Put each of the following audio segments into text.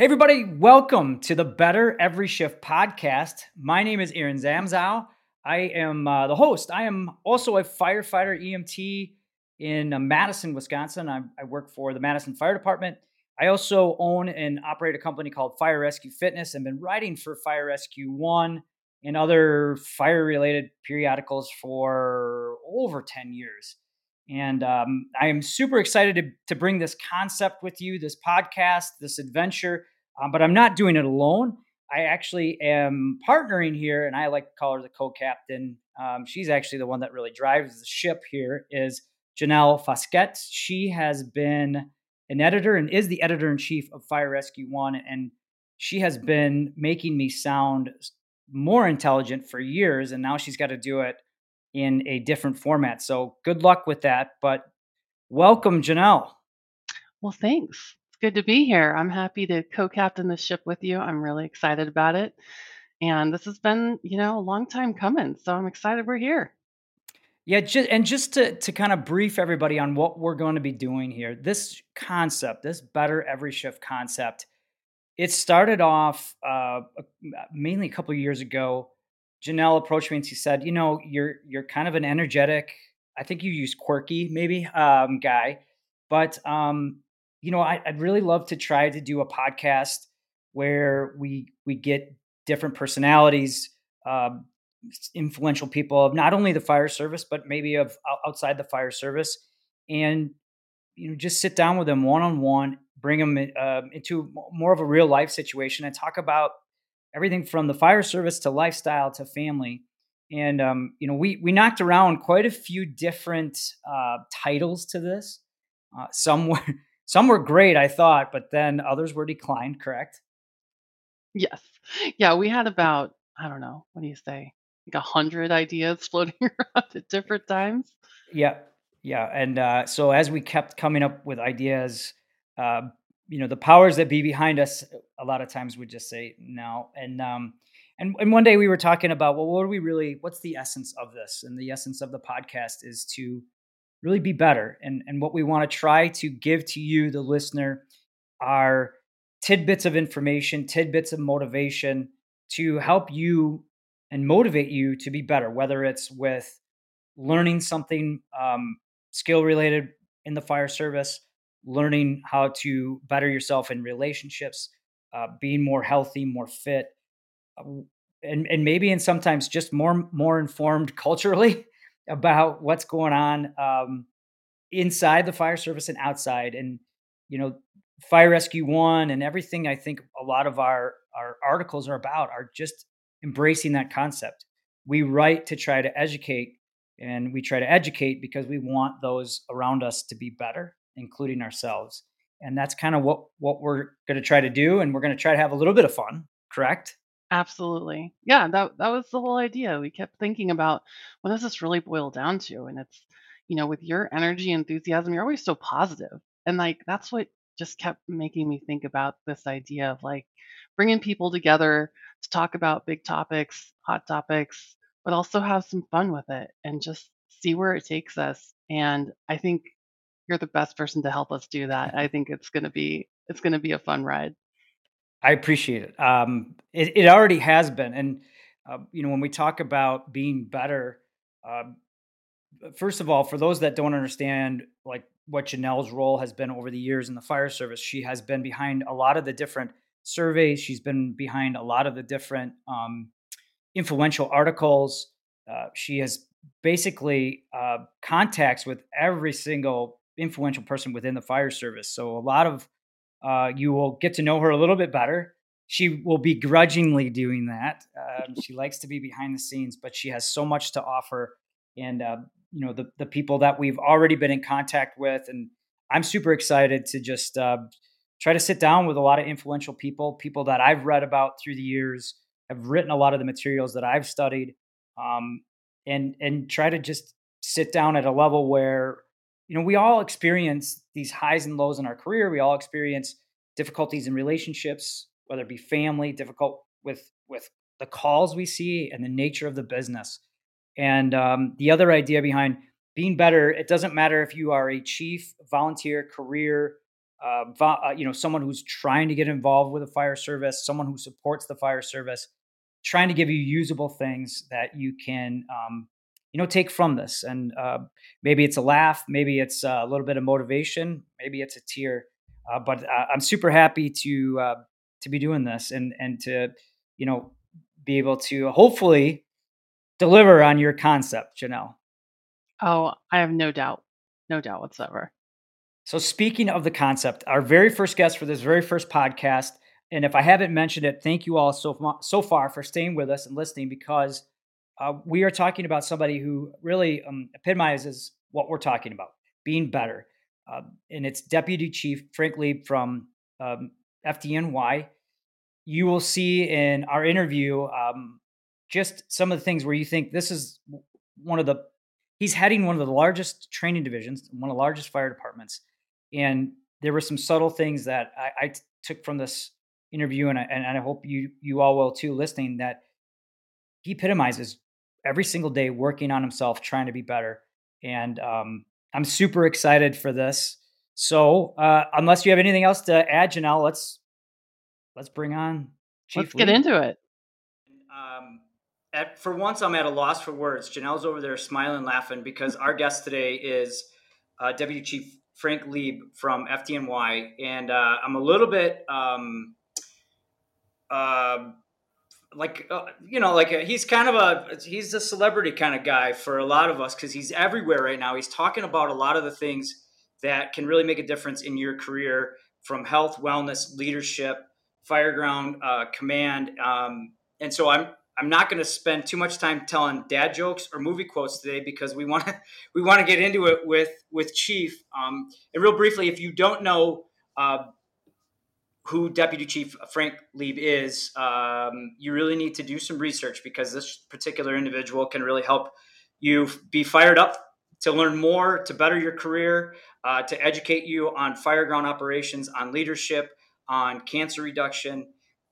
Hey, everybody, welcome to the Better Every Shift podcast. My name is Aaron Zamzow. I am uh, the host. I am also a firefighter EMT in uh, Madison, Wisconsin. I, I, work for the Madison Fire Department. I also own and operate a company called Fire Rescue Fitness and been writing for Fire Rescue One and other fire related periodicals for over 10 years. And um, I am super excited to, to bring this concept with you, this podcast, this adventure. Um, but I'm not doing it alone. I actually am partnering here, and I like to call her the co-captain. Um, she's actually the one that really drives the ship. Here is Janelle Foskett. She has been an editor and is the editor in chief of Fire Rescue One, and she has been making me sound more intelligent for years, and now she's got to do it in a different format. So good luck with that. But welcome, Janelle. Well, thanks. It's good to be here. I'm happy to co-captain the ship with you. I'm really excited about it. And this has been, you know, a long time coming. So I'm excited we're here. Yeah, just, and just to, to kind of brief everybody on what we're going to be doing here, this concept, this better every shift concept, it started off uh, mainly a couple years ago Janelle approached me and she said, "You know, you're you're kind of an energetic. I think you use quirky, maybe um, guy, but um, you know, I, would really love to try to do a podcast where we we get different personalities, uh, influential people of not only the fire service but maybe of outside the fire service, and you know, just sit down with them one on one, bring them uh, into more of a real life situation, and talk about everything from the fire service to lifestyle to family. And um, you know, we we knocked around quite a few different uh, titles to this. Uh, some were some were great, I thought, but then others were declined. Correct? Yes. Yeah, we had about I don't know what do you say, like a hundred ideas floating around at different times. Yeah, yeah, and uh, so as we kept coming up with ideas, uh, you know the powers that be behind us a lot of times would just say no. And um and, and one day we were talking about well what are we really what's the essence of this? And the essence of the podcast is to really be better. And and what we want to try to give to you the listener are tidbits of information tidbits of motivation to help you and motivate you to be better whether it's with learning something um, skill related in the fire service learning how to better yourself in relationships, uh, being more healthy, more fit, uh, and and maybe and sometimes just more more informed culturally about what's going on um, inside the fire service and outside, and you know, Fire Rescue One and everything. I think a lot of our our articles are about are just embracing that concept. We write to try to educate and we try to educate because we want those around us to be better including ourselves. And that's kind of what what we're going to try to do and we're going to try to have a little bit of fun, correct? Absolutely. Yeah, that that was the whole idea. We kept thinking about what does this really boil down to? And it's, you know, with your energy enthusiasm, you're always so positive. And like that's what just kept making me think about this idea of like bringing people together to talk about big topics, hot topics, but also have some fun with it and just see where it takes us. And I think you're the best person to help us do that. I think it's going to be it's going to be a fun ride. I appreciate it. Um, it, it already has been, and uh, you know when we talk about being better, uh, first of all, for those that don't understand, like what Janelle's role has been over the years in the fire service, she has been behind a lot of the different surveys. She's been behind a lot of the different um, influential articles. Uh, she has basically uh, contacts with every single influential person within the fire service. So a lot of uh, you will get to know her a little bit better. She will begrudgingly doing that. Um, she likes to be behind the scenes, but she has so much to offer. And uh, you know the the people that we've already been in contact with, and I'm super excited to just uh, try to sit down with a lot of influential people, people that I've read about through the years, have written a lot of the materials that I've studied, um, and and try to just sit down at a level where you know, we all experience these highs and lows in our career. We all experience difficulties in relationships, whether it be family, difficult with with the calls we see and the nature of the business. And um, the other idea behind being better, it doesn't matter if you are a chief, volunteer, career, uh, uh, you know, someone who's trying to get involved with the fire service, someone who supports the fire service, trying to give you usable things that you can, um, you know, take from this. And uh, maybe it's a laugh, maybe it's a little bit of motivation, maybe it's a tear. Uh, but uh, I'm super happy to uh, to be doing this and and to, you know, be able to hopefully deliver on your concept, Janelle. Oh, I have no doubt, no doubt whatsoever. So, speaking of the concept, our very first guest for this very first podcast, and if I haven't mentioned it, thank you all so so far for staying with us and listening because uh, we are talking about somebody who really um, epitomizes what we're talking about, being better. Uh, and it's Deputy Chief Frank Leeb from um, FDNY. You will see in our interview um, just some of the things where you think this is one of the he's heading one of the largest training divisions, one of the largest fire departments and there were some subtle things that I, took from this interview, and I, and I hope you you all will too, listening. That he epitomizes every single day working on himself, trying to be better, and um, I'm super excited for this. So, uh, unless you have anything else to add, Janelle, let's let's bring on. Chief let's Lee. get into it. Um, at, for once, I'm at a loss for words. Janelle's over there smiling, laughing because our guest today is uh, Deputy Chief Frank Leeb from FDNY, and uh, I'm a little bit um, uh, like uh, you know, like a, he's kind of a he's a celebrity kind of guy for a lot of us because he's everywhere right now. He's talking about a lot of the things that can really make a difference in your career, from health, wellness, leadership, fireground uh, command. Um, and so I'm I'm not going to spend too much time telling dad jokes or movie quotes today because we want to we want to get into it with with Chief. Um, and real briefly, if you don't know uh, who Deputy Chief Frank Leeb is, um, you really need to do some research because this particular individual can really help you be fired up to learn more, to better your career, uh, to educate you on fireground operations, on leadership, on cancer reduction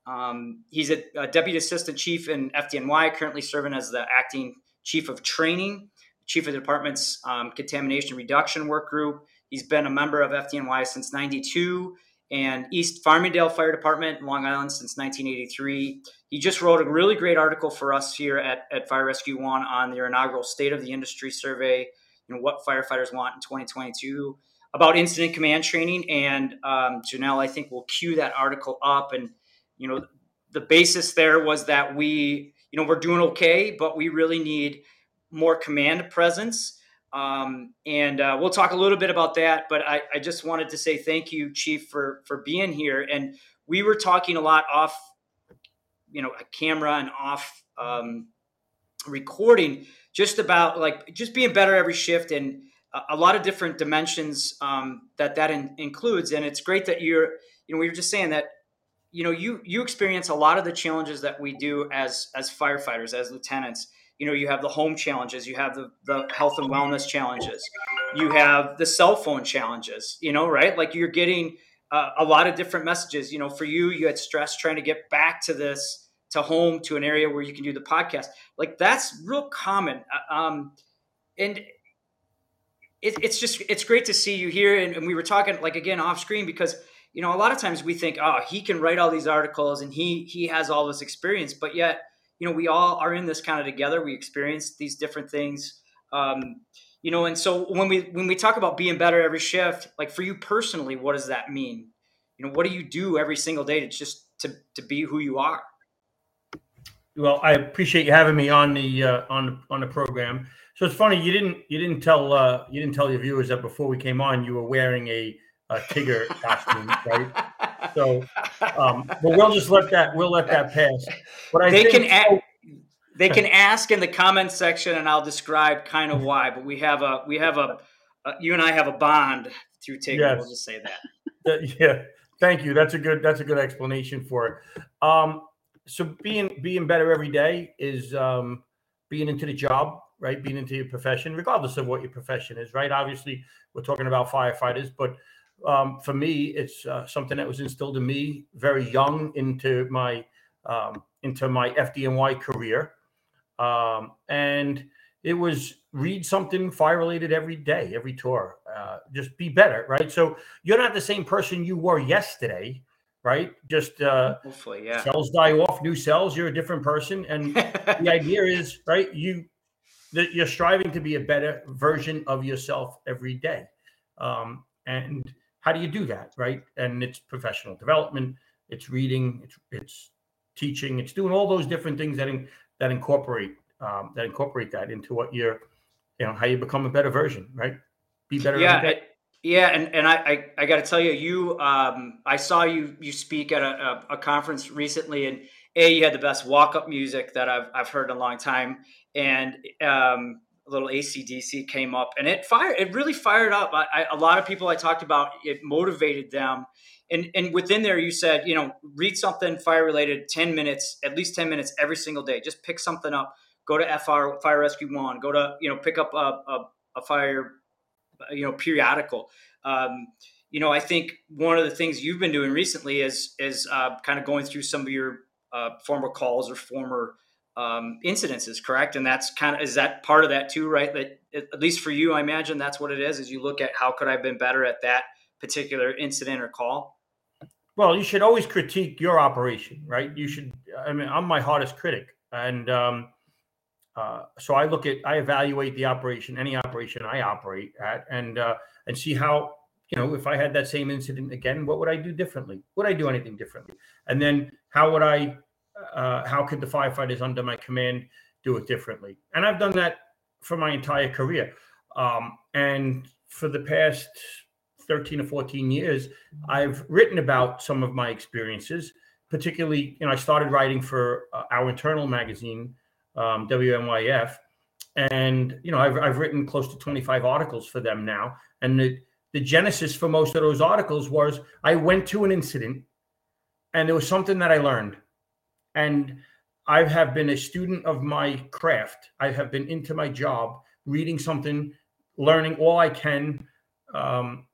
um, he's a, a, deputy assistant chief in FDNY, currently serving as the acting chief of training, chief of the department's um, contamination reduction work group. He's been a member of FDNY since 92 and East Farmingdale Fire Department in Long Island since 1983. He just wrote a really great article for us here at, at Fire Rescue One on their inaugural State of the Industry survey, know, what firefighters want in 2022 about incident command training. And um, Janelle, I think, will cue that article up and you know, the basis there was that we, you know, we're doing okay, but we really need more command presence. Um, and uh, we'll talk a little bit about that. But I, I just wanted to say thank you, Chief, for for being here. And we were talking a lot off, you know, a camera and off um, recording, just about like just being better every shift and a, a lot of different dimensions um, that that in, includes. And it's great that you're, you know, we were just saying that you know you you experience a lot of the challenges that we do as as firefighters as lieutenants you know you have the home challenges you have the, the health and wellness challenges you have the cell phone challenges you know right? Like you're getting uh, a lot of different messages. You know for you you had stress trying to get back to this to home to an area where you can do the podcast. Like that's real common. Uh, um, and it, it's just it's great to see you here. And, and we were talking like again off screen because you know, a lot of times we think, oh, he can write all these articles and he he has all this experience, but yet, you know, we all are in this kind of together. We experience these different things, um, you know, and so when we when we talk about being better every shift, like for you personally, what does that mean? You know, what do you do every single day to just to to be who you are? Well, I appreciate you having me on the uh, on on the program. So it's funny you didn't you didn't tell uh, you didn't tell your viewers that before we came on you were wearing a a Tigger costume, right? So, um, but we'll just let that we'll let that pass. But I they can a- they can ask in the comments section, and I'll describe kind of why. But we have a we have a, a you and I have a bond through Tigger. Yes. We'll just say that. yeah, thank you. That's a good that's a good explanation for it. Um, so being being better every day is um, being into the job, right? Being into your profession, regardless of what your profession is, right? Obviously, we're talking about firefighters, but um, for me, it's uh, something that was instilled in me very young into my um, into my FDNY career, um, and it was read something fire related every day, every tour. uh, just be better, right? So you're not the same person you were yesterday, right? Just uh, hopefully, yeah. Cells die off, new cells. You're a different person, and the idea is right. You that you're striving to be a better version of yourself every day, um, and how do you do that, right? And it's professional development, it's reading, it's it's teaching, it's doing all those different things that in, that incorporate um, that incorporate that into what you're, you know, how you become a better version, right? Be better. Yeah. Yeah, and, and I, I, I got to tell you, you um, I saw you you speak at a, a, a, conference recently, and a you had the best walk up music that I've I've heard in a long time, and um, little ACDC came up, and it fired it really fired up. I, I, a lot of people I talked about it motivated them, and and within there you said you know read something fire related, ten minutes at least ten minutes every single day. Just pick something up. Go to FR Fire Rescue One. Go to you know pick up a, a, a fire you know periodical. Um, you know, I think one of the things you've been doing recently is is uh, kind of going through some of your uh, former calls or former um, incidences, correct? And that's kind of is that part of that too, right? That at least for you, I imagine that's what it is. As you look at how could I have been better at that particular incident or call. Well, you should always critique your operation, right? You should. I mean, I'm my hardest critic, and um, uh, so I look at, I evaluate the operation, any operation I operate at, and uh, and see how, you know, if I had that same incident again, what would I do differently? Would I do anything differently? And then how would I, uh, how could the firefighters under my command do it differently? And I've done that for my entire career. Um, and for the past 13 or 14 years, I've written about some of my experiences. Particularly, you know, I started writing for uh, our internal magazine um, WNYF. And, you know, I've, I've written close to 25 articles for them now. And the, the genesis for most of those articles was I went to an incident and there was something that I learned. And I have been a student of my craft. I have been into my job, reading something, learning all I can. Um,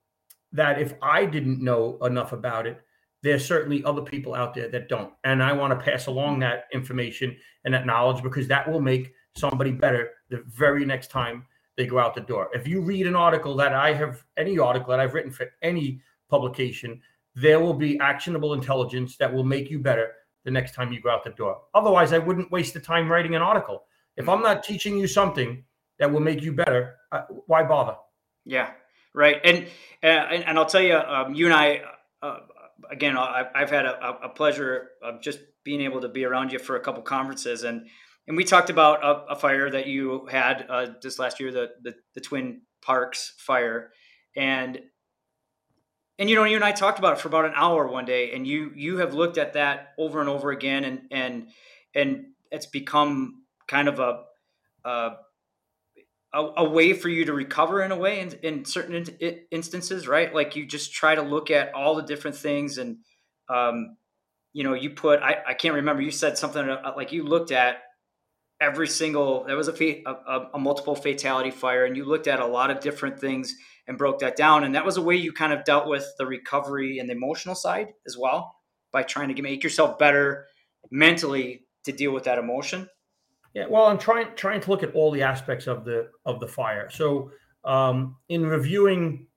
that if I didn't know enough about it, there's certainly other people out there that don't. And I want to pass along that information and that knowledge because that will make somebody better the very next time they go out the door. If you read an article that I have, any article that I've written for any publication, there will be actionable intelligence that will make you better the next time you go out the door. Otherwise, I wouldn't waste the time writing an article. If I'm not teaching you something that will make you better, uh, why bother? Yeah, right. And uh, and, and, I'll tell you, um, you and I uh, again, I've had a, a, pleasure of just being able to be around you for a couple conferences, and and we talked about a, a fire that you had uh, this last year, the, the, the Twin Parks fire, and and you know, you and I talked about it for about an hour one day, and you you have looked at that over and over again, and and and it's become kind of a, a a, way for you to recover in a way in, in certain in, instances, right? Like you just try to look at all the different things and, um, you know, you put, I, I can't remember, you said something uh, like you looked at every single, there was a, a, a multiple fatality fire and you looked at a lot of different things and broke that down. And that was a way you kind of dealt with the recovery and the emotional side as well by trying to make yourself better mentally to deal with that emotion. Yeah, well, I'm trying trying to look at all the aspects of the of the fire. So, um, in reviewing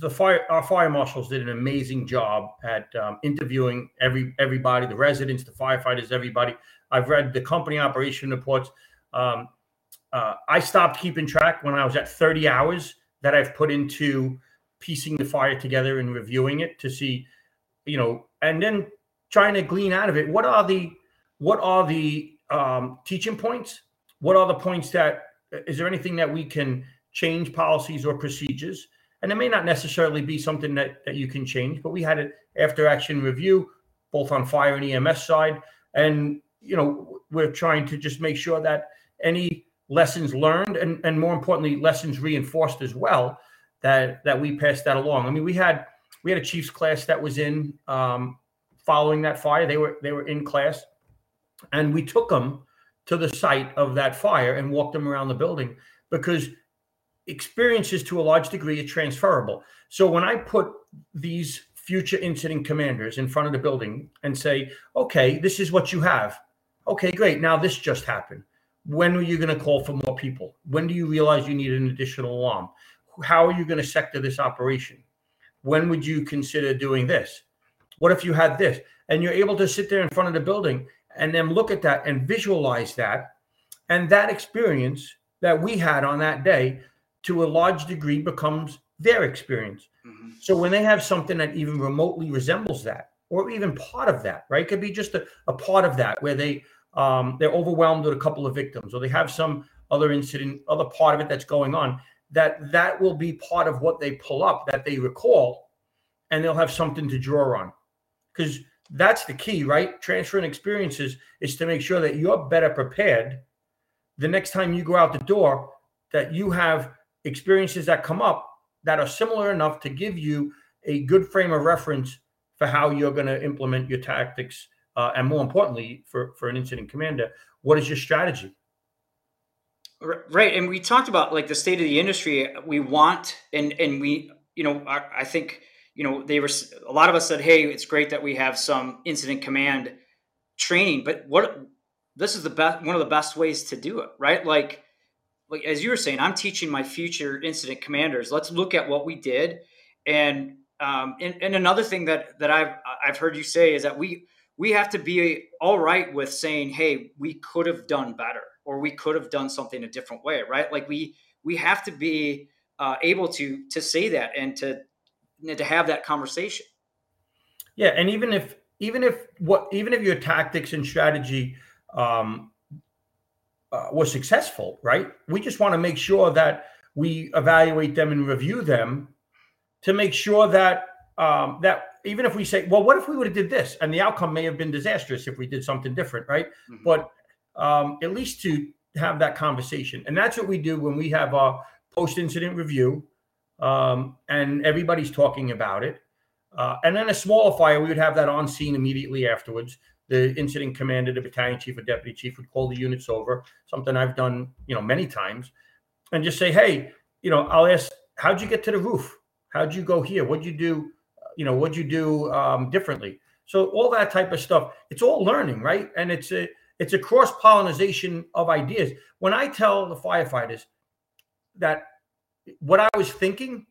the fire, our fire marshals did an amazing job at um, interviewing every everybody, the residents, the firefighters, everybody. I've read the company operation reports. Um, uh, I stopped keeping track when I was at 30 hours that I've put into piecing the fire together and reviewing it to see, you know, and then trying to glean out of it what are the what are the um, teaching points? What are the points that is there anything that we can change policies or procedures? And it may not necessarily be something that, that you can change, but we had an after action review, both on fire and EMS side. And, you know, we're trying to just make sure that any lessons learned and, and more importantly, lessons reinforced as well, that, that we pass that along. I mean, we had, we had a chief's class that was in um, following that fire. They were, they were in class and we took them to the site of that fire and walked them around the building because experiences to a large degree are transferable. So when I put these future incident commanders in front of the building and say, okay, this is what you have. Okay, great. Now this just happened. When are you going to call for more people? When do you realize you need an additional alarm? how are you going to sector this operation? When would you consider doing this? What if you had this? And you're able to sit there in front of the building and then look at that and visualize that. And that experience that we had on that day to a large degree becomes their experience. Mm-hmm. So when they have something that even remotely resembles that, or even part of that, right? It could be just a, a part of that where they um, they're overwhelmed with a couple of victims, or they have some other incident, other part of it that's going on. That that will be part of what they pull up, that they recall, and they'll have something to draw on. Because that's the key, right? Transferring experiences is to make sure that you're better prepared the next time you go out the door, that you have experiences that come up that are similar enough to give you a good frame of reference for how you're going to implement your tactics. Uh, and more importantly, for, for an incident commander, what is your strategy? Right. And we talked about like the state of the industry. We want, and, and we, you know, I, I think, you know, they were, a lot of us said, Hey, it's great that we have some incident command training, but what, this is the best, one of the best ways to do it, right? Like, like as you were saying, I'm teaching my future incident commanders. Let's look at what we did, and um, and, and another thing that that I've I've heard you say is that we we have to be all right with saying, hey, we could have done better, or we could have done something a different way, right? Like we we have to be uh, able to to say that and to to have that conversation. Yeah, and even if even if what even if your tactics and strategy um, uh, was successful, right? We just want to make sure that we evaluate them and review them to make sure that um, that even if we say, well, what if we would have did this, and the outcome may have been disastrous if we did something different, right? Mm-hmm. But um, at least to have that conversation, and that's what we do when we have our post-incident review, um, and everybody's talking about it. Uh, and then a smaller fire, we would have that on scene immediately afterwards the incident commander, the battalion chief or deputy chief would call the units over, something I've done, you know, many times, and just say, hey, you know, I'll ask, how'd you get to the roof? How'd you go here? What'd you do? You know, what'd you do um, differently? So all that type of stuff, it's all learning, right? And it's a it's a cross pollination of ideas. When I tell the firefighters that what I was thinking,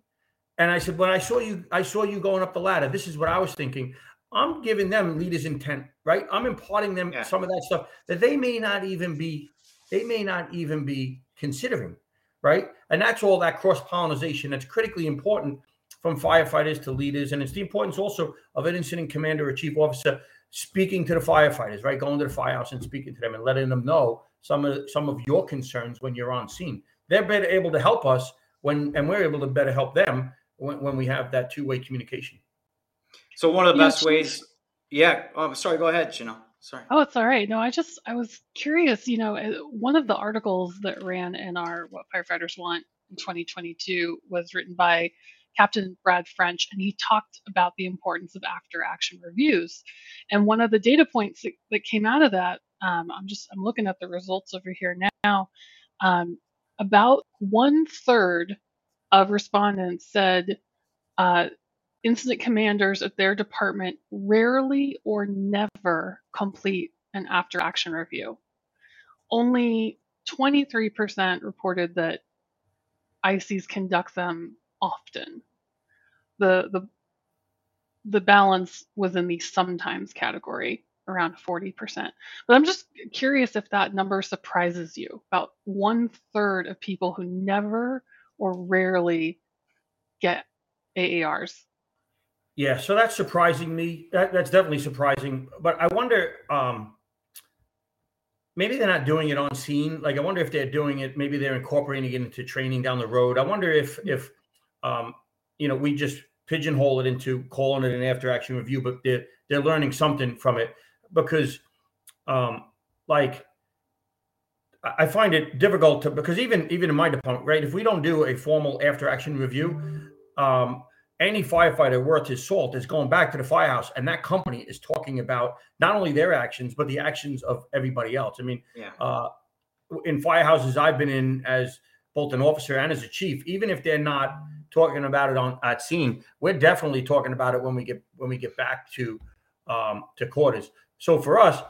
and I said, when I saw you, I saw you going up the ladder. This is what I was thinking. I'm giving them leaders intent, right? I'm imparting them yeah. some of that stuff that they may not even be, they may not even be considering, right? And that's all that cross pollination that's critically important from firefighters to leaders, and it's the importance also of an incident commander or chief officer speaking to the firefighters, right? Going to the firehouse and speaking to them and letting them know some of some of your concerns when you're on scene. They're better able to help us when, and we're able to better help them when, when we have that two way communication. So one of the best ways, yeah. Oh, sorry. Go ahead, Janelle. Sorry. Oh, it's all right. No, I just I was curious. You know, eh, one of the articles that ran in our What Firefighters Want in 2022 was written by Captain Brad French, and he talked about the importance of after action reviews. And one of the data points that, that came out of that, um, I'm just I'm looking at the results over here now. Um, about one third of respondents said uh, incident commanders at their department rarely or never complete an after action review. Only 23% reported that ICs conduct them often. The, the, the balance was in the sometimes category, around 40%. But I'm just curious if that number surprises you. About one third of people who never or rarely get AARs yeah, so that's surprising me. That, that's definitely surprising. But I wonder, um, maybe they're not doing it on scene. Like I wonder if they're doing it. Maybe they're incorporating it into training down the road. I wonder if if um, you know we just pigeonhole it into calling it an after action review, but they're they're learning something from it because, um, like I find it difficult to because even even in my department, right? If we don't do a formal after action review, um, any firefighter worth his salt is going back to the firehouse and that company is talking about not only their actions but the actions of everybody else i mean yeah. uh, in firehouses i've been in as both an officer and as a chief even if they're not talking about it on at scene we're definitely talking about it when we get when we get back to um, to quarters so for us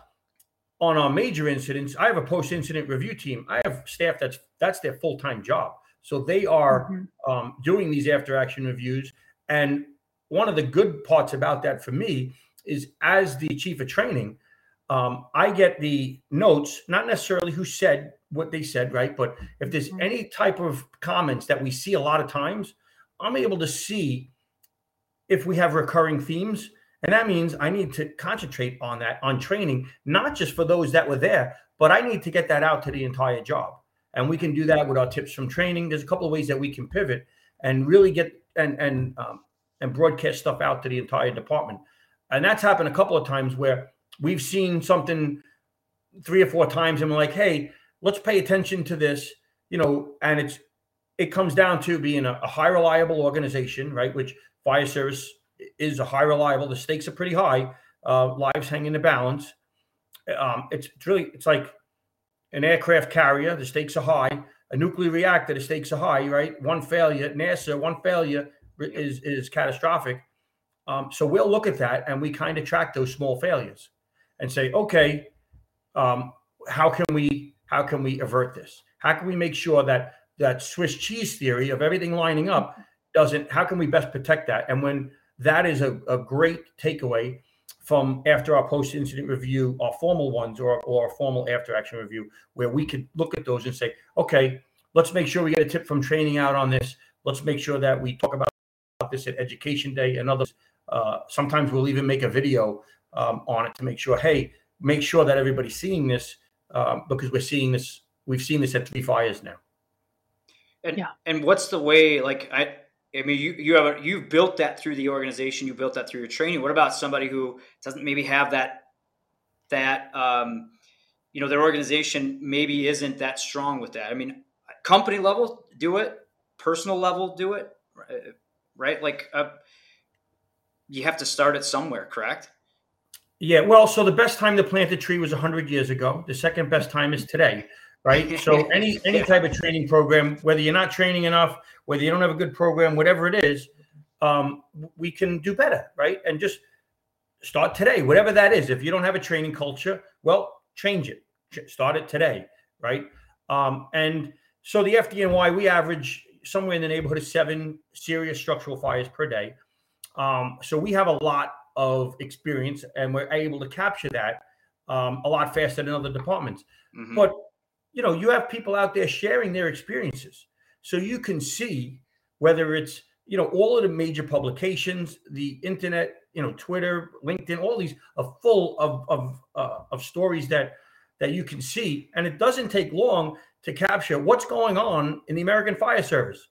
on our major incidents i have a post incident review team i have staff that's that's their full-time job So they are mm-hmm. um, doing these after action reviews. And one of the good parts about that for me is as the chief of training, um, I get the notes, not necessarily who said what they said, right? But if there's mm-hmm. any type of comments that we see a lot of times, I'm able to see if we have recurring themes. And that means I need to concentrate on that, on training, not just for those that were there, but I need to get that out to the entire job. And we can do that with our tips from training. There's a couple of ways that we can pivot and really get and and um, and broadcast stuff out to the entire department. And that's happened a couple of times where we've seen something three or four times and we're like, hey, let's pay attention to this, you know, and it's it comes down to being a, a high reliable organization, right? Which fire service is a high reliable. The stakes are pretty high. Uh, lives hang in the balance. Um, it's, it's really it's like an aircraft carrier. The stakes are high. A nuclear reactor. The stakes are high. Right. One failure. NASA. One failure is is catastrophic. Um, so we'll look at that and we kind of track those small failures and say, okay, um, how can we how can we avert this? How can we make sure that that Swiss cheese theory of everything lining up doesn't? How can we best protect that? And when that is a, a great takeaway from after our post incident review, our formal ones or or formal after action review, where we could look at those and say, okay, let's make sure we get a tip from training out on this. Let's make sure that we talk about this at Education Day and others. Uh, sometimes we'll even make a video um, on it to make sure, hey, make sure that everybody's seeing this um, because we're seeing this. We've seen this at three fires now. And yeah. and what's the way? Like I, I mean, you you have you've built that through the organization. You built that through your training. What about somebody who doesn't maybe have that that um, you know their organization maybe isn't that strong with that? I mean, company level do it, personal level do it, right? Like uh, you have to start it somewhere, correct? Yeah, well, so the best time to plant a tree was 100 years ago. The second best time is today, right? So any any type of training program, whether you're not training enough, whether you don't have a good program, whatever it is, um, we can do better, right? And just start today, whatever that is. If you don't have a training culture, well, change it. Start it today, right? Um, and so the FDNY, we average somewhere in the neighborhood of seven serious structural fires per day. Um, so we have a lot of experience and we're able to capture that um, a lot faster than other departments. Mm-hmm. But you know, you have people out there sharing their experiences, so you can see whether it's you know all of the major publications, the internet, you know, Twitter, LinkedIn, all these are full of of uh, of stories that that you can see, and it doesn't take long to capture what's going on in the American Fire Service.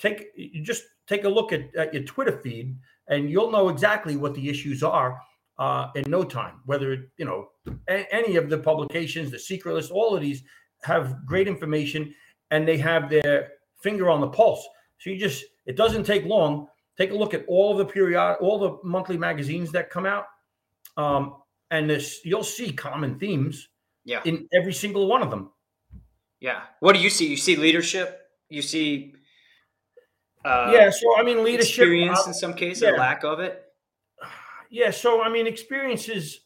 Take you just take a look at, at your Twitter feed and you'll know exactly what the issues are uh, in no time. Whether it, you know a- any of the publications, the secret list, all of these have great information, and they have their finger on the pulse. So you just it doesn't take long. Take a look at all the period, all the monthly magazines that come out, um, and this you'll see common themes. Yeah. In every single one of them. Yeah. What do you see? You see leadership. You see uh, yeah, so I mean, leadership experience uh, in some cases, yeah. lack of it. Yeah, so I mean, experience is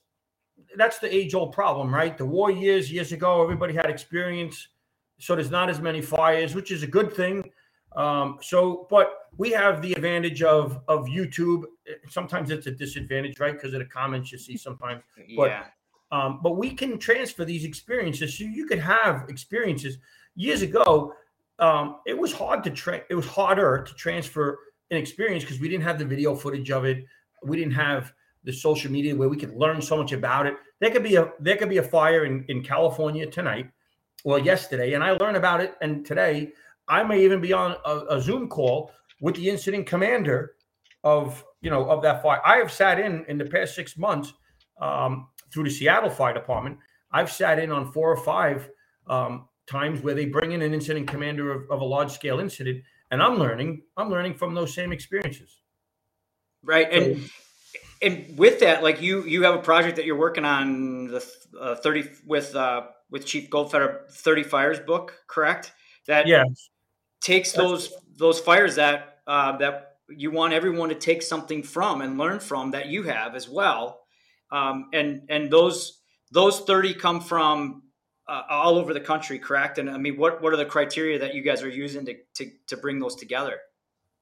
that's the age old problem, right? The war years, years ago, everybody had experience, so there's not as many fires, which is a good thing. Um, so, but we have the advantage of of YouTube. Sometimes it's a disadvantage, right? Because of the comments you see sometimes. But, yeah. Um, but we can transfer these experiences, so you could have experiences. Years ago, um, it was hard to train. It was harder to transfer an experience because we didn't have the video footage of it. We didn't have the social media where we could learn so much about it. There could be a there could be a fire in, in California tonight or yesterday, and I learn about it. And today, I may even be on a, a Zoom call with the incident commander of you know of that fire. I have sat in in the past six months um, through the Seattle Fire Department. I've sat in on four or five um, times where they bring in an incident commander of, of a large scale incident and i'm learning i'm learning from those same experiences right and so, and with that like you you have a project that you're working on the uh, 30 with uh with chief goldfeder 30 fires book correct that yeah takes those those fires that uh, that you want everyone to take something from and learn from that you have as well um, and and those those 30 come from uh, all over the country, correct? And I mean, what what are the criteria that you guys are using to to, to bring those together?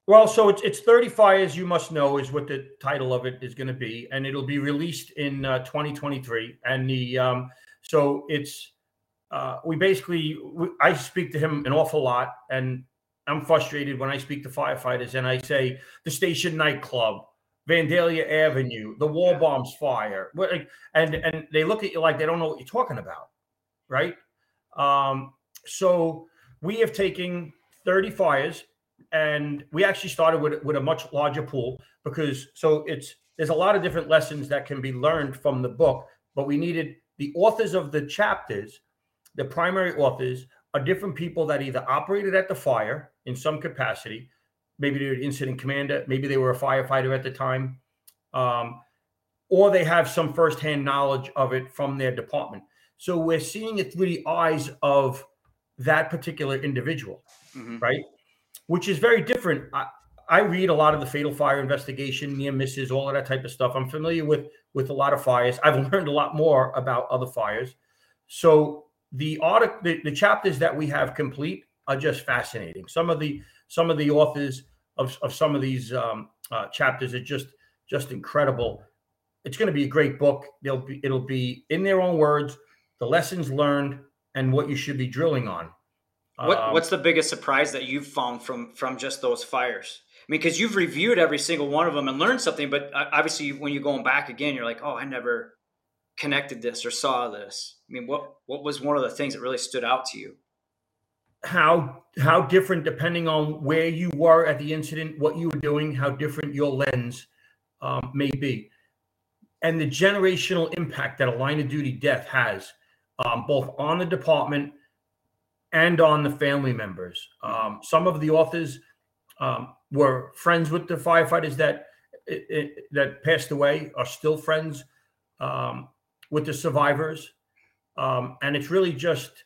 Well, so it's it's 30 fires you must know is what the title of it is going to be, and it'll be released in uh, 2023. And the um, so it's uh, we basically we, I speak to him an awful lot, and I'm frustrated when I speak to firefighters and I say the station nightclub, Vandalia Avenue, the Waldbaum's fire, and and they look at you like they don't know what you're talking about, right? Um, so we have taken 30 fires and we actually started with, with a much larger pool because so it's there's a lot of different lessons that can be learned from the book but we needed the authors of the chapters the primary authors are different people that either operated at the fire in some capacity maybe they're an incident commander maybe they were a firefighter at the time um, or they have some firsthand knowledge of it from their department so we're seeing it through the eyes of that particular individual mm-hmm. right which is very different. I, I read a lot of the fatal fire investigation, near misses, all of that type of stuff. I'm familiar with with a lot of fires. I've learned a lot more about other fires. So the article, the, the chapters that we have complete are just fascinating. Some of the some of the authors of, of some of these um, uh, chapters are just just incredible. It's going to be a great book. They'll be it'll be in their own words, the lessons learned, and what you should be drilling on. What, um, what's the biggest surprise that you've found from from just those fires? I mean, because you've reviewed every single one of them and learned something, but uh, obviously when you're going back again, you're like, oh, I never connected this or saw this. I mean, what what was one of the things that really stood out to you? How how different depending on where you were at the incident, what you were doing, how different your lens um, may be, and the generational impact that a line of duty death has, um, both on the department and on the family members. Um, some of the authors um, were friends with the firefighters that it, it, that passed away, are still friends um, with the survivors, um, and it's really just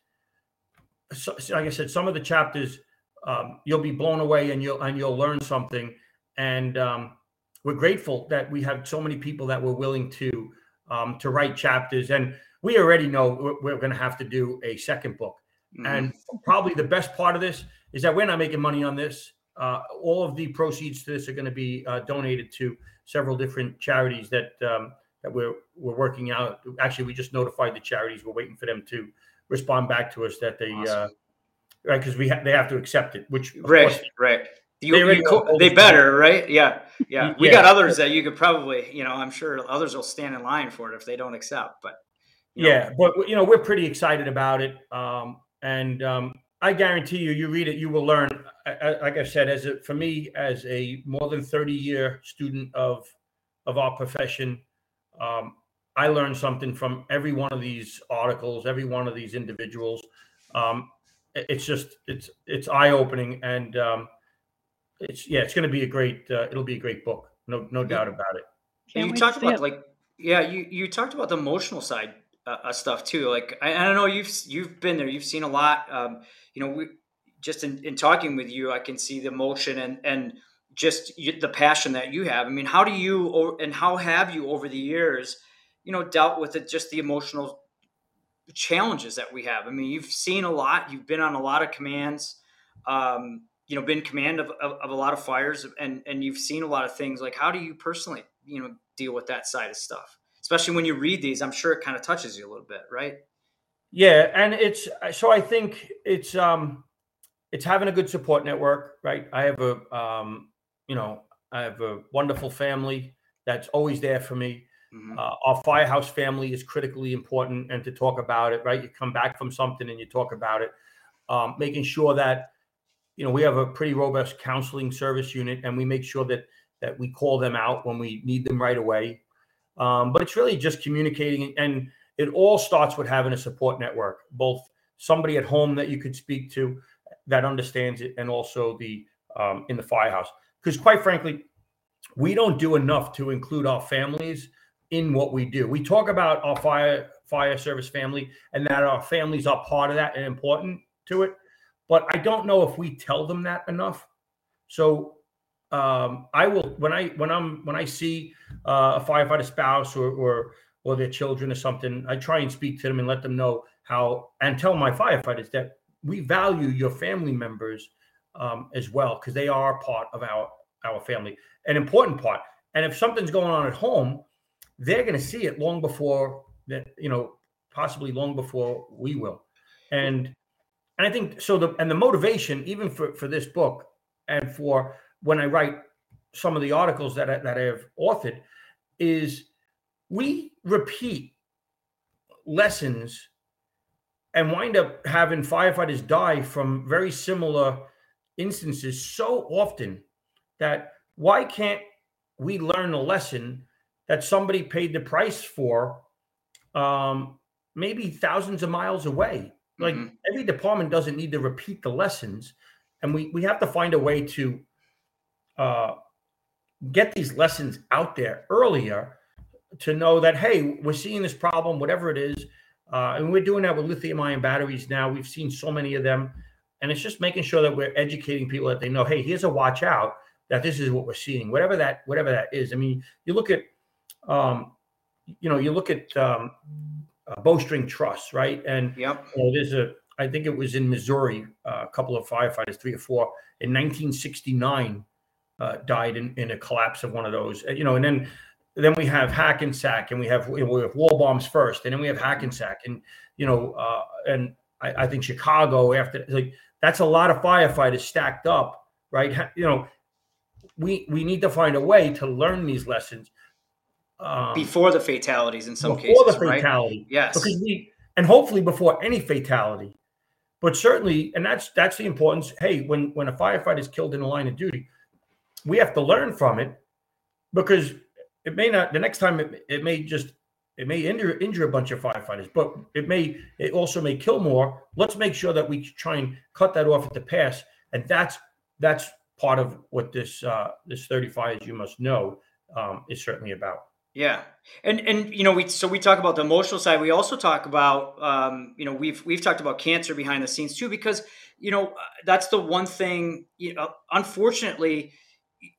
like I said. Some of the chapters um, you'll be blown away, and you'll and you'll learn something. And um, we're grateful that we have so many people that were willing to to write chapters, and we already know we're going to have to do a second book Mm-hmm. And probably the best part of this is that we're not making money on this. Uh, all of the proceeds to this are going to be uh, donated to several different charities that um, that we're we're working out. Actually, we just notified the charities. We're waiting for them to respond back to us that they uh, awesome. uh, right because we ha- they have to accept it. Which right, course, right. You, they, you co- they better, right? Yeah, yeah. We yeah. got others that you could probably, you know, I'm sure others will stand in line for it if they don't accept. But you know. yeah, but you know, we're pretty excited about it. Um, and um, I guarantee you, you read it, you will learn. Like I said, as a, for me, as a more than thirty year student of of our profession, um, I learned something from every one of these articles, every one of these individuals. Um, it's just it's it's eye opening, and um, it's yeah, it's going to be a great. Uh, it'll be a great book, no no doubt about it. Can you talked about like yeah, you you talked about the emotional side uh, stuff too. Like I, I, don't know, you've you've been there, you've seen a lot. Um, you know, we just in, in talking with you, I can see the emotion and and just the passion that you have. I mean, how do you and how have you over the years, you know, dealt with it? Just the emotional challenges that we have. I mean, you've seen a lot. You've been on a lot of commands. Um, you know, been command of, of, of a lot of fires, and and you've seen a lot of things. Like, how do you personally, you know, deal with that side of stuff? Especially when you read these i'm sure it kind of touches you a little bit right? Yeah and it's so i think it's um it's having a good support network right? I have a um you know i have a wonderful family that's always there for me. Mm-hmm. uh, our firehouse family is critically important and to talk about it right? You come back from something and you talk about it. Um, making sure that you know we have a pretty robust counseling service unit and we make sure that that we call them out when we need them right away um, but it's really just communicating, and it all starts with having a support network, both somebody at home that you could speak to that understands it, and also the um, in the firehouse. Because quite frankly, we don't do enough to include our families in what we do. We talk about our fire fire service family and that our families are part of that and important to it, but I don't know if we tell them that enough. So um, I will when I when I'm when I see uh, a firefighter spouse or, or or their children or something, I try and speak to them and let them know how and tell my firefighters that we value your family members um, as well because they are part of our our family, an important part. And if something's going on at home, they're going to see it long before that, you know, possibly long before we will. And and I think so. The and the motivation, even for for this book, and for when I write some of the articles that I, that I have authored, is we repeat lessons and wind up having firefighters die from very similar instances so often that why can't we learn a lesson that somebody paid the price for um, maybe thousands of miles away like mm-hmm. every department doesn't need to repeat the lessons and we we have to find a way to uh, get these lessons out there earlier to know that hey we're seeing this problem whatever it is uh, and we're doing that with lithium ion batteries now. We've seen so many of them. And it's just making sure that we're educating people that they know hey here's a watch out that this is what we're seeing whatever that whatever that is. I mean you look at um, you know you look at um, uh, bowstring truss right? And yep. You know, there's a i think it was in missouri uh, a couple of firefighters three or four in 1969 uh, died in, in a collapse of one of those uh, you know and then then we have Hackensack and we have we have Waldbaum's first and then we have Hackensack and you know uh, and I, I think Chicago after like that's a lot of firefighters stacked up right you know we we need to find a way to learn these lessons um, before the fatalities in some before cases. Before the fatality, right? yes, because we and hopefully before any fatality, but certainly, and that's that's the importance. Hey, when when a firefighter is killed in the line of duty, we have to learn from it because it may not. The next time, it, it may just it may injure injure a bunch of firefighters, but it may it also may kill more. Let's make sure that we try and cut that off at the pass, and that's that's part of what this uh, this 35 as you must know um, is certainly about. Yeah, and and you know we so we talk about the emotional side. We also talk about um, you know we've we've talked about cancer behind the scenes too because you know that's the one thing. You know, unfortunately,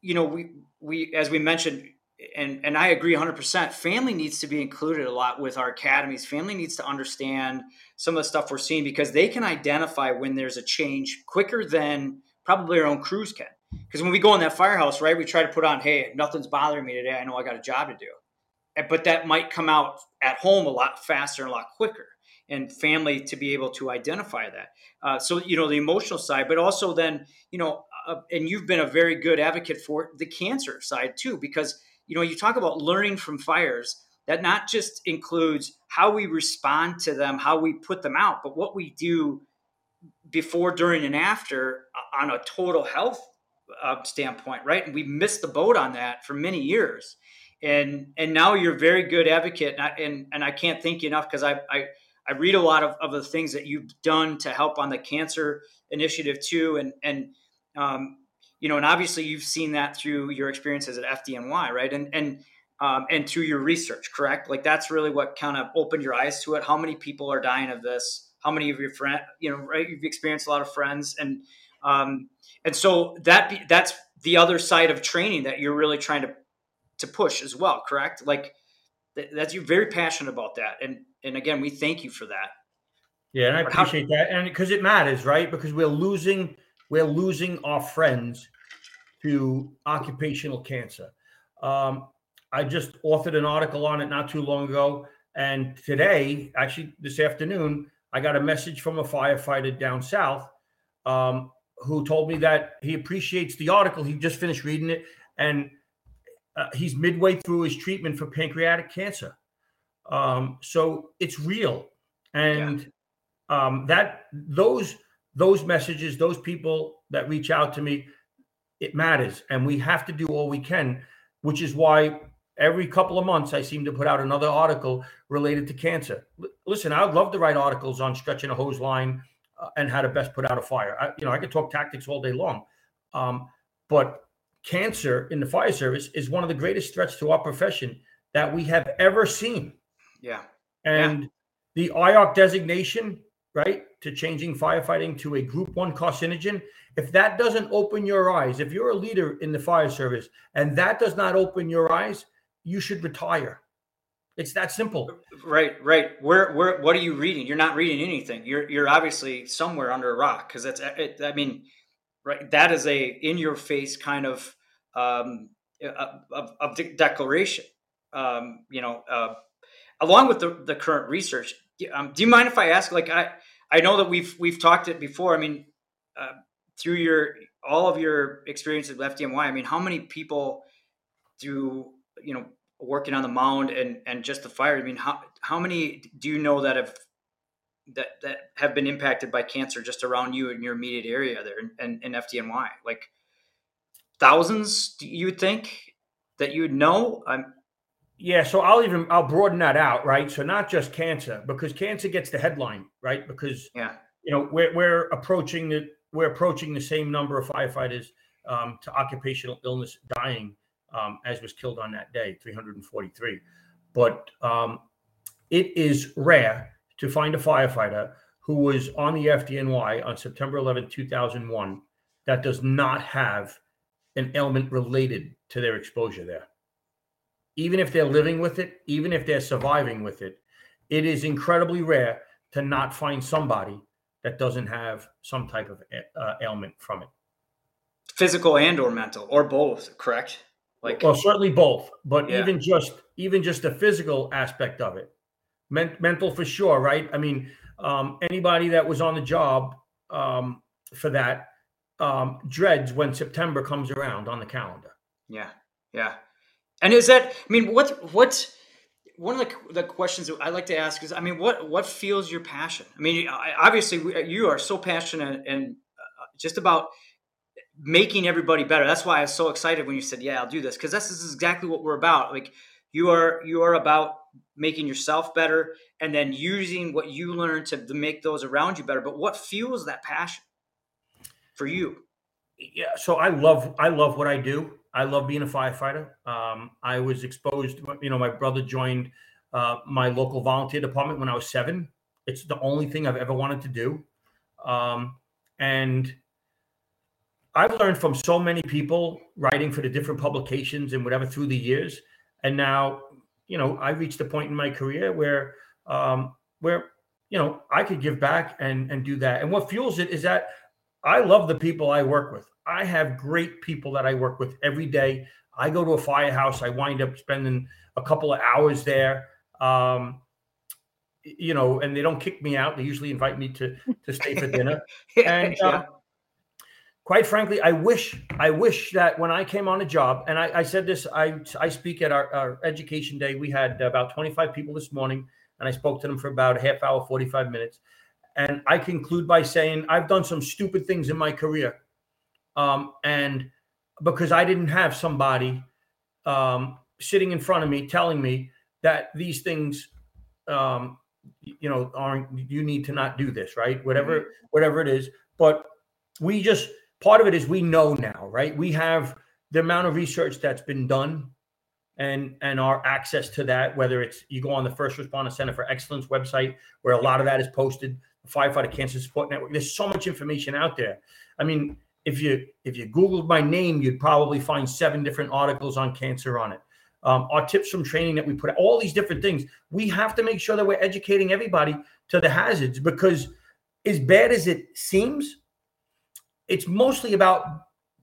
you know we we as we mentioned. And and I agree 100%. Family needs to be included a lot with our academies. Family needs to understand some of the stuff we're seeing because they can identify when there's a change quicker than probably our own crews can. Because when we go in that firehouse, right, we try to put on, hey, nothing's bothering me today. I know I got a job to do. But that might come out at home a lot faster and a lot quicker. And family to be able to identify that. Uh, so, you know, the emotional side, but also then, you know, uh, and you've been a very good advocate for the cancer side too, because, you know, you talk about learning from fires that not just includes how we respond to them, how we put them out, but what we do before, during, and after uh, on a total health uh, standpoint, right? And we missed the boat on that for many years, and and now you're a very good advocate, and I, and, and I can't thank you enough because I, I I read a lot of, of the things that you've done to help on the cancer initiative too, and and um, you know, and obviously you've seen that through your experiences at FDNY, right? And and um, and through your research, correct? Like that's really what kind of opened your eyes to it. How many people are dying of this? how many of your friends, you know, right? You've experienced a lot of friends, and um, and so that be, that's the other side of training that you're really trying to to push as well, correct? Like that's you're very passionate about that, and and again, we thank you for that. Yeah, and I appreciate how, that, and because it matters, right? Because we're losing we're losing our friends to occupational cancer. Um, I just authored an article on it not too long ago, and today, actually this afternoon, I got a message from a firefighter down south um, who told me that he appreciates the article. He just finished reading it, and uh, he's midway through his treatment for pancreatic cancer. Um, so it's real, and yeah. um, that those those messages, those people that reach out to me, it matters, and we have to do all we can. Which is why every couple of months i seem to put out another article related to cancer. L- listen i would love to write articles on stretching a hose line uh, and how to best put out a fire. I, you know i could talk tactics all day long. Um, but cancer in the fire service is one of the greatest threats to our profession that we have ever seen. Yeah. And yeah. the IARC designation right to changing firefighting to a group one carcinogen if that doesn't open your eyes if you're a leader in the fire service and that does not open your eyes you should retire. It's that simple. Right, right. Where, where, what are you reading? You're not reading anything. You're, you're obviously somewhere under a rock because that's, it, I mean, right. That is a in your face kind of, um, of, of declaration. Um, you know, uh, along with the, the current research. Um, do you mind if I ask? Like, I, I know that we've we've talked it before. I mean, uh, through your all of your experiences with FDNY, I mean, how many people do you know working on the mound and and just the fire. I mean, how how many do you know that have that that have been impacted by cancer just around you in your immediate area there in, in, in FDNY? Like thousands, you think that you would know. I'm yeah, so I'll even I'll broaden that out, right? So not just cancer, because cancer gets the headline, right? Because yeah, you know we're we're approaching the we're approaching the same number of firefighters um, to occupational illness dying um, as was killed on that day, 343. But um, it is rare to find a firefighter who was on the FDNY on September 11, 2001, that does not have an ailment related to their exposure there. Even if they're living with it, even if they're surviving with it, it is incredibly rare to not find somebody that doesn't have some type of uh, ailment from it physical and or mental or both correct like, well, certainly both, but yeah. even just even just the physical aspect of it, Men- mental for sure, right? I mean, um, anybody that was on the job um, for that um, dreads when September comes around on the calendar. Yeah, yeah. And is that? I mean, what what one of the, the questions that I like to ask is, I mean, what what fuels your passion? I mean, obviously, you are so passionate and uh, just about making everybody better. That's why I was so excited when you said, "Yeah, I'll do this," because this is exactly what we're about. Like you are, you are about making yourself better, and then using what you learn to, to make those around you better. But what fuels that passion for you? Yeah, so I love, I love what I do. I love being a firefighter. Um, I was exposed. You know, my brother joined uh, my local volunteer department when I was seven. It's the only thing I've ever wanted to do, um, and I've learned from so many people writing for the different publications and whatever through the years, and now you know I reached a point in my career where um, where you know I could give back and and do that. And what fuels it is that I love the people I work with. I have great people that I work with every day. I go to a firehouse. I wind up spending a couple of hours there. Um, you know, and they don't kick me out. They usually invite me to to stay for dinner. and yeah. Um, quite frankly, I wish I wish that when I came on a job, and I, I said this, I I speak at our, our, education day. We had about 25 people this morning, and I spoke to them for about a half hour, 45 minutes. And I conclude by saying I've done some stupid things in my career, um, and because I didn't have somebody um, sitting in front of me telling me that these things, um, you know, aren't you need to not do this, right? Whatever, mm-hmm. whatever it is, but we just part of it is we know now, right? We have the amount of research that's been done and and our access to that, whether it's you go on the First Responder Center for Excellence website, where a lot of that is posted, Firefighter Cancer Support Network. There's so much information out there. I mean, if you if you Googled my name, you'd probably find seven different articles on cancer on it. Um, our tips from training that we put, all these different things. We have to make sure that we're educating everybody to the hazards because, as bad as it seems, it's mostly about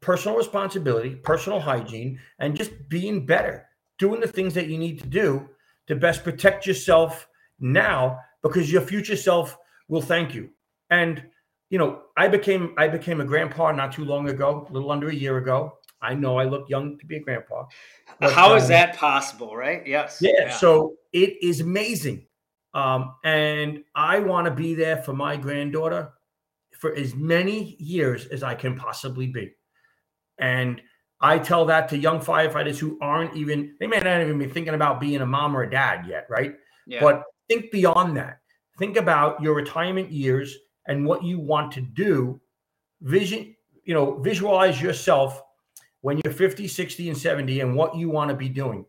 personal responsibility, personal hygiene, and just being better, doing the things that you need to do to best protect yourself now because your future self will thank you. And you know, I became I became a grandpa not too long ago, a little under a year ago. I know I look young to be a grandpa. But, How is um, that possible, right? Yes. Yeah, yeah. So it is amazing. Um, and I want to be there for my granddaughter for as many years as I can possibly be. And I tell that to young firefighters who aren't even, they may not even be thinking about being a mom or a dad yet, right? Yeah. But think beyond that. Think about your retirement years and what you want to do. Vision, you know, visualize yourself when you're 50, 60, and 70 and what you want to be doing.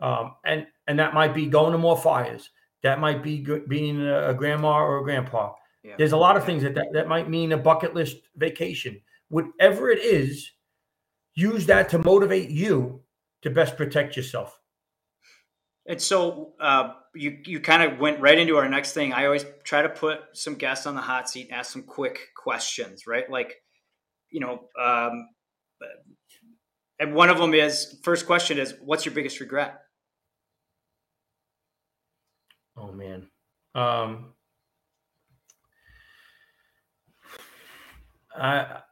Um, and and that might be going to more fires. That might be being a grandma or a grandpa. Yeah. There's a lot of things that, that that might mean a bucket list vacation. Whatever it is, use that to motivate you to best protect yourself. And so uh, you you kind of went right into our next thing. I always try to put some guests on the hot seat and ask some quick questions, right? Like, you know, um, and one of them is first question is, "What's your biggest regret?" Oh man, um, I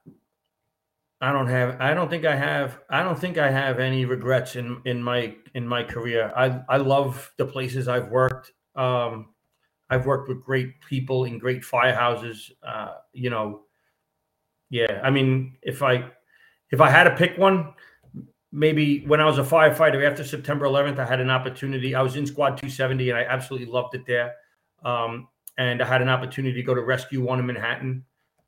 I don't have. I don't think I have. I don't think I have any regrets in in my in my career. I I love the places I've worked. Um, I've worked with great people in great firehouses. Uh, you know, yeah. I mean, if I if I had to pick one, maybe when I was a firefighter after September 11th, I had an opportunity. I was in Squad 270, and I absolutely loved it there. Um, and I had an opportunity to go to Rescue One in Manhattan,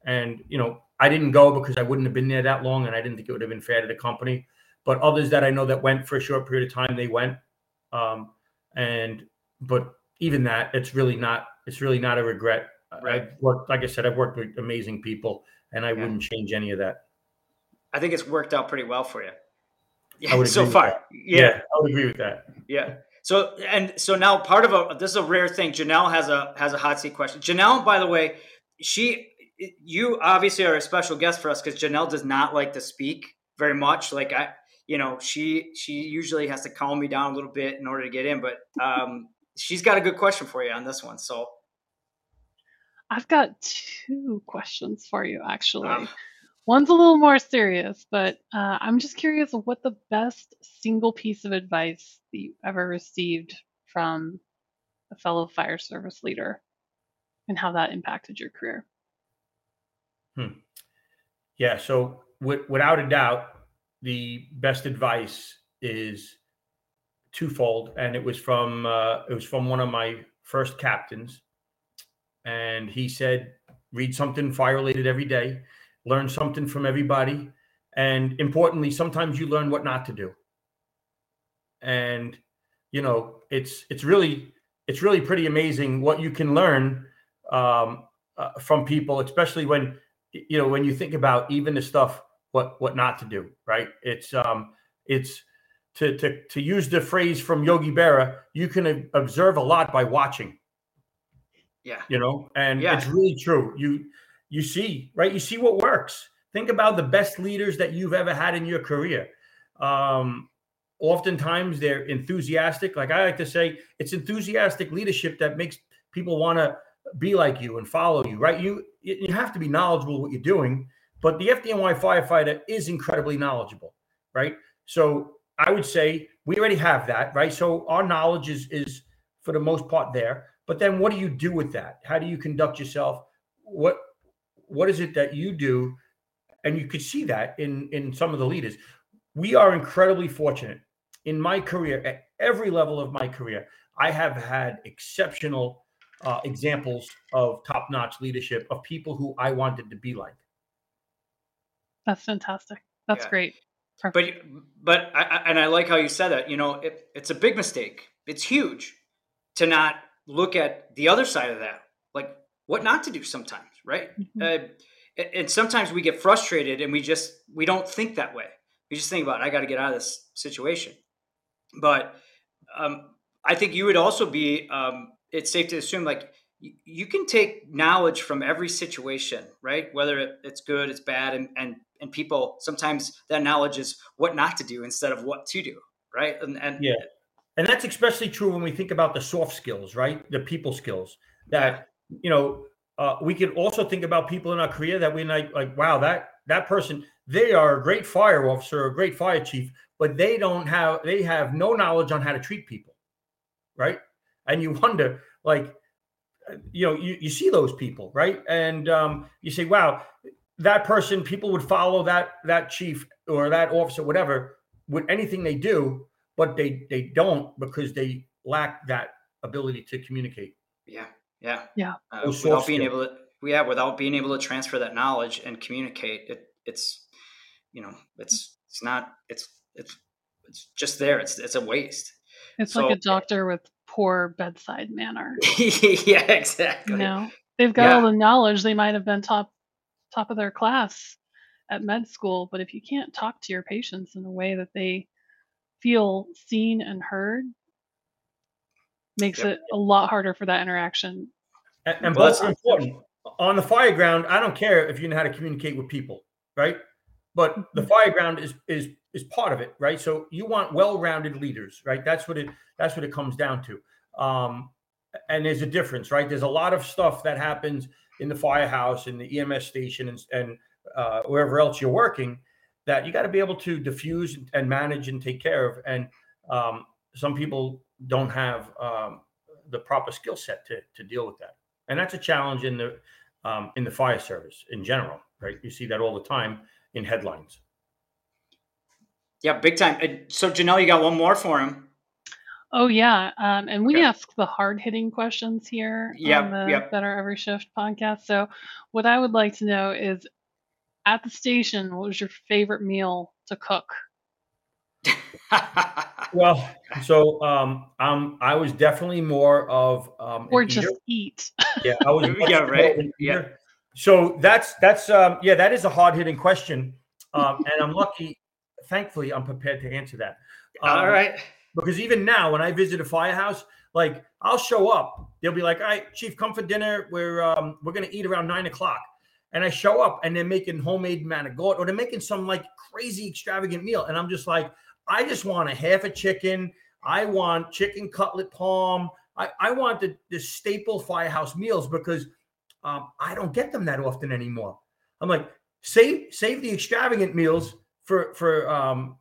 and you know, I didn't go because I wouldn't have been there that long, and I didn't think it would have been fair to the company. But others that I know that went for a short period of time, they went. Um, and but even that, it's really not. It's really not a regret. Right. I've worked, like I said, I've worked with amazing people, and I yeah. wouldn't change any of that. I think it's worked out pretty well for you. Yeah, so far. Yeah. yeah, I would agree with that. Yeah. So and so now part of a this is a rare thing. Janelle has a has a hot seat question. Janelle, by the way, she you obviously are a special guest for us because Janelle does not like to speak very much. Like I, you know, she she usually has to calm me down a little bit in order to get in. But um, she's got a good question for you on this one. So I've got two questions for you actually. Uh, One's a little more serious, but uh, I'm just curious what the best single piece of advice that you ever received from a fellow fire service leader and how that impacted your career. Hmm. Yeah. So, w- without a doubt, the best advice is twofold, and it was from uh, it was from one of my first captains, and he said, "Read something fire related every day, learn something from everybody, and importantly, sometimes you learn what not to do." And you know, it's it's really it's really pretty amazing what you can learn um, uh, from people, especially when you know when you think about even the stuff what what not to do right? It's um it's to to to use the phrase from yogi berra you can observe a lot by watching. Yeah. You know? And yeah. it's really true. You you see right? You see what works. Think about the best leaders that you've ever had in your career. Um oftentimes they're enthusiastic. Like i like to say it's enthusiastic leadership that makes people want to be like you and follow you, right? You you have to be knowledgeable what you're doing, but the FDNY firefighter is incredibly knowledgeable, right? So I would say we already have that, right? So our knowledge is is for the most part there. But then what do you do with that? How do you conduct yourself? What what is it that you do? And you could see that in in some of the leaders. We are incredibly fortunate in my career at every level of my career. I have had exceptional uh, examples of top notch leadership of people who I wanted to be like. That's fantastic. That's yeah. great. Perfect. But but I, and I like how you said that. You know, it, it's a big mistake. It's huge to not look at the other side of that, like what not to do sometimes, right? Mm-hmm. Uh, and sometimes we get frustrated and we just we don't think that way. We just think about I got to get out of this situation. But um, I think you would also be um, it's safe to assume like you can take knowledge from every situation, right? Whether it's good, it's bad, and and and people sometimes that knowledge is what not to do instead of what to do, right? And, and yeah, and that's especially true when we think about the soft skills, right? The people skills that you know uh, we can also think about people in our career that we like like wow that that person they are a great fire officer, a great fire chief, but they don't have they have no knowledge on how to treat people, right? And you wonder like you know you, you see those people right? And um, you say wow that person people would follow that that chief or that officer whatever with anything they do but they they don't because they lack that ability to communicate. Yeah yeah. Yeah. Uh, without being able to yeah without being able to transfer that knowledge and communicate it it's you know it's it's not it's it's it's just there. It's it's a waste it's so, like a doctor with poor bedside manner. yeah, exactly. You know, they've got yeah. all the knowledge. They might have been top top of their class at med school, but if you can't talk to your patients in a way that they feel seen and heard, makes yep. it a lot harder for that interaction. And, and both are important. On the fire ground, I don't care if you know how to communicate with people, right? But the mm-hmm. fire ground is is is part of it, right? So you want well-rounded leaders, right? That's what it that's what it comes down to. Um, and there's a difference, right? There's a lot of stuff that happens in the firehouse, in the EMS station, and, and uh, wherever else you're working that you got to be able to diffuse and manage and take care of. And um, some people don't have um, the proper skill set to, to deal with that, and that's a challenge in the um, in the fire service in general. Right, you see that all the time in headlines. Yeah, big time. So Janelle, you got one more for him. Oh yeah, um, and we ask the hard hitting questions here yep, on the yep. Better Every Shift podcast. So, what I would like to know is, at the station, what was your favorite meal to cook? well, so um, um, I was definitely more of um, or just eater. eat. Yeah, I was. yeah, right. Yeah. So that's that's um, yeah, that is a hard hitting question, um, and I'm lucky. Thankfully, I'm prepared to answer that. Um, All right because even now, when I visit a firehouse, like I'll show up, they'll be like, "All right, chief, come for dinner. We're um, we're gonna eat around nine o'clock." And I show up, and they're making homemade manigot, or they're making some like crazy extravagant meal, and I'm just like, I just want a half a chicken. I want chicken cutlet palm. I, I want the, the staple firehouse meals because um, I don't get them that often anymore. I'm like, save save the extravagant meals for for um,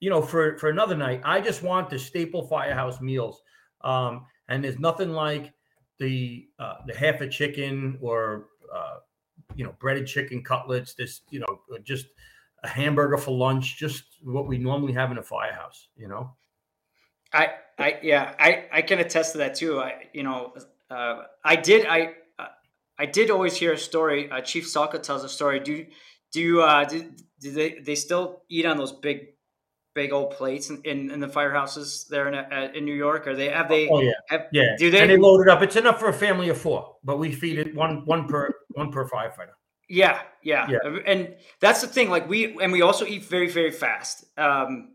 you know, for for another night. I just want the staple firehouse meals, um, and there's nothing like the uh, the half a chicken or uh, you know breaded chicken cutlets. This you know just a hamburger for lunch, just what we normally have in a firehouse. You know. I I yeah I I can attest to that too. I you know uh, I did I I did always hear a story. Uh, Chief Salka tells a story. Do do you uh do, do they they still eat on those big big old plates in, in, in the firehouses there in, uh, in New York? Are they have they? Oh yeah, have, yeah. Do they? And they load it up. It's enough for a family of four, but we feed it one one per one per firefighter. Yeah, yeah, yeah. And that's the thing. Like we and we also eat very very fast. Um,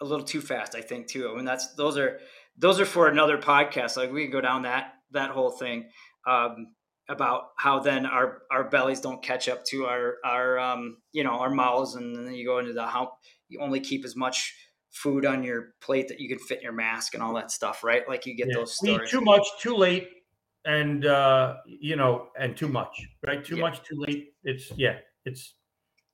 a little too fast, I think too. I mean, that's those are those are for another podcast. Like we can go down that that whole thing. Um, about how then our our bellies don't catch up to our our um you know our mouths and then you go into the how you only keep as much food on your plate that you can fit in your mask and all that stuff right like you get yeah. those stories. too much too late and uh you know and too much right too yeah. much too late it's yeah it's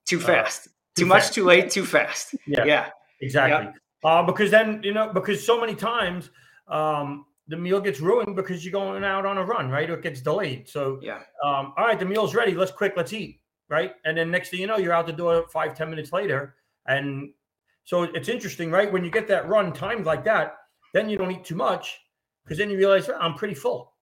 too uh, fast uh, too, too much too late too fast yeah yeah exactly yep. uh because then you know because so many times um the meal gets ruined because you're going out on a run, right? Or it gets delayed. So yeah. Um, all right, the meal's ready. Let's quick, let's eat. Right. And then next thing you know, you're out the door five, ten minutes later. And so it's interesting, right? When you get that run timed like that, then you don't eat too much because then you realize oh, I'm pretty full.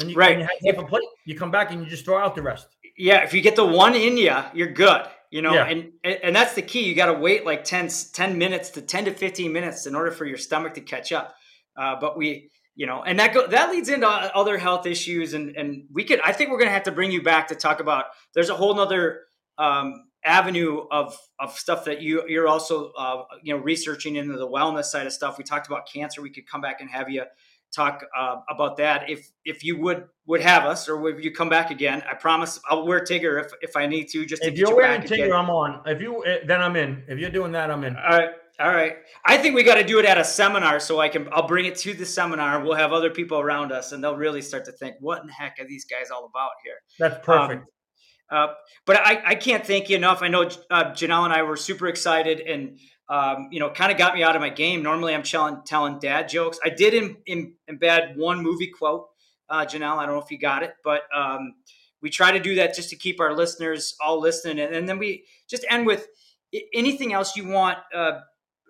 And you, right. you have a plate, you come back and you just throw out the rest. Yeah. If you get the one in you, you're good. You know, yeah. and and that's the key. You got to wait like 10, 10 minutes to 10 to 15 minutes in order for your stomach to catch up. Uh, but we, you know, and that go, that leads into other health issues, and and we could I think we're going to have to bring you back to talk about. There's a whole nother um, avenue of of stuff that you you're also uh, you know researching into the wellness side of stuff. We talked about cancer. We could come back and have you talk uh, about that if if you would would have us or would you come back again. I promise I'll wear Tigger if if I need to. Just to if you're you wearing Tigger. I'm on. If you eh, then I'm in. If you're doing that, I'm in. All right. All right. I think we got to do it at a seminar so I can I'll bring it to the seminar. We'll have other people around us and they'll really start to think, what in the heck are these guys all about here? That's perfect. Um, uh, but I, I can't thank you enough. I know uh, Janelle and I were super excited and, um, you know, kind of got me out of my game. Normally I'm telling, telling dad jokes. I did in, in, embed one movie quote, uh, Janelle. I don't know if you got it, but um, we try to do that just to keep our listeners all listening. And, and then we just end with anything else you want uh,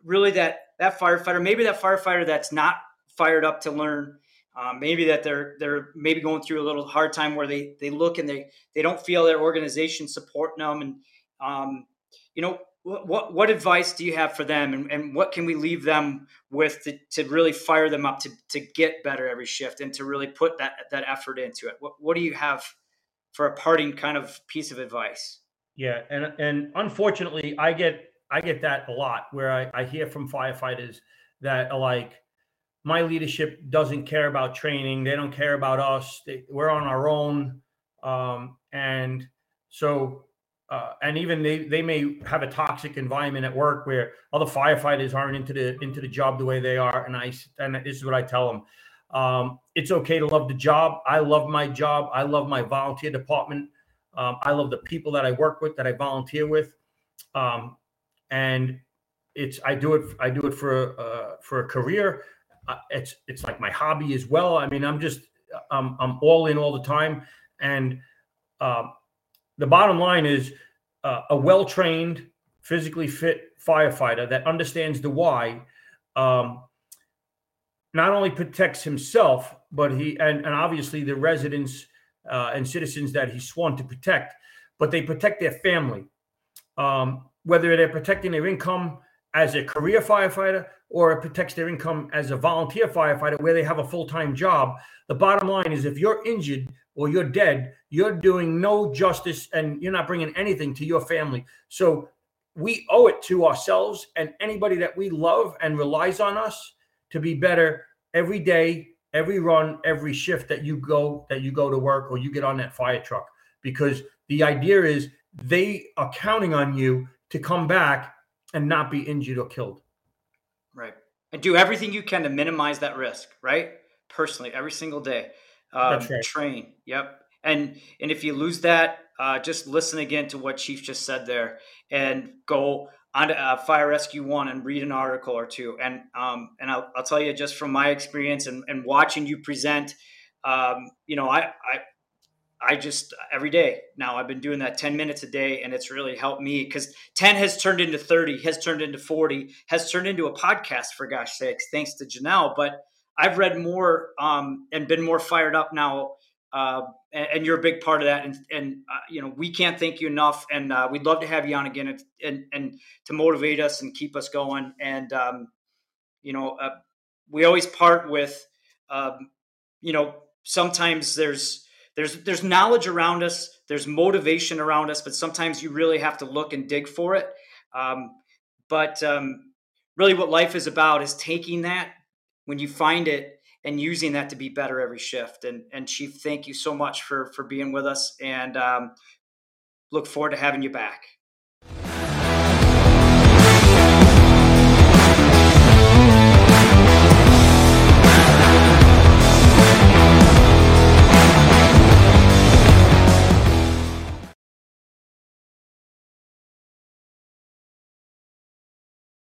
really that that firefighter, maybe that firefighter that's not fired up to learn, um, maybe that they're they're maybe going through a little hard time where they they look and they they don't feel their organization supporting them, and um, you know what what advice do you have for them, and, and what can we leave them with to, to really fire them up to to get better every shift and to really put that that effort into it? What what do you have for a parting kind of piece of advice? Yeah, and and unfortunately, I get I get that a lot where I, I hear from firefighters that are like, my leadership doesn't care about training. They don't care about us. They, we're on our own. Um, and so, uh, and even they, they may have a toxic environment at work where other firefighters aren't into the into the job the way they are. And I and this is what I tell them: um, it's okay to love the job. I love my job. I love my volunteer department. Um, I love the people that I work with, that I volunteer with, um, and it's I do it I do it for uh, for a career. Uh, it's it's like my hobby as well. I mean, I'm just I'm I'm all in all the time, and um, the bottom line is uh, a well trained, physically fit firefighter that understands the why. Um, not only protects himself, but he and, and obviously the residents uh, and citizens that he's sworn to protect, but they protect their family. Um, whether they're protecting their income as a career firefighter or it protects their income as a volunteer firefighter where they have a full-time job the bottom line is if you're injured or you're dead you're doing no justice and you're not bringing anything to your family. So we owe it to ourselves and anybody that we love and relies on us to be better every day every run every shift that you go that you go to work or you get on that fire truck. Because the idea is they are counting on you to come back and not be injured or killed. Right. And do everything you can to minimize that risk, right? Personally, every single day. Um, right. Train. Yep. And and if you lose that, uh, just listen again to what Chief just said there, and go on to uh, Fire Rescue One and read an article or two. And um, and I'll, I'll tell you just from my experience and, and watching you present, um, you know, I, I I just every day now I've been doing that 10 minutes a day and it's really helped me because 10 has turned into 30, has turned into 40, has turned into a podcast for gosh sakes, thanks to Janelle. But I've read more um, and been more fired up now. Uh, and, and, you're a big part of that. And, and uh, you know, we can't thank you enough. And uh, we'd love to have you on again and, and, and, to motivate us and keep us going. And, um, you know, uh, we always part with, um, you know, sometimes there's, there's there's knowledge around us there's motivation around us but sometimes you really have to look and dig for it. Um, but um, really what life is about is taking that when you find it and using that to be better every shift. And and chief thank you so much for for being with us and um, look forward to having you back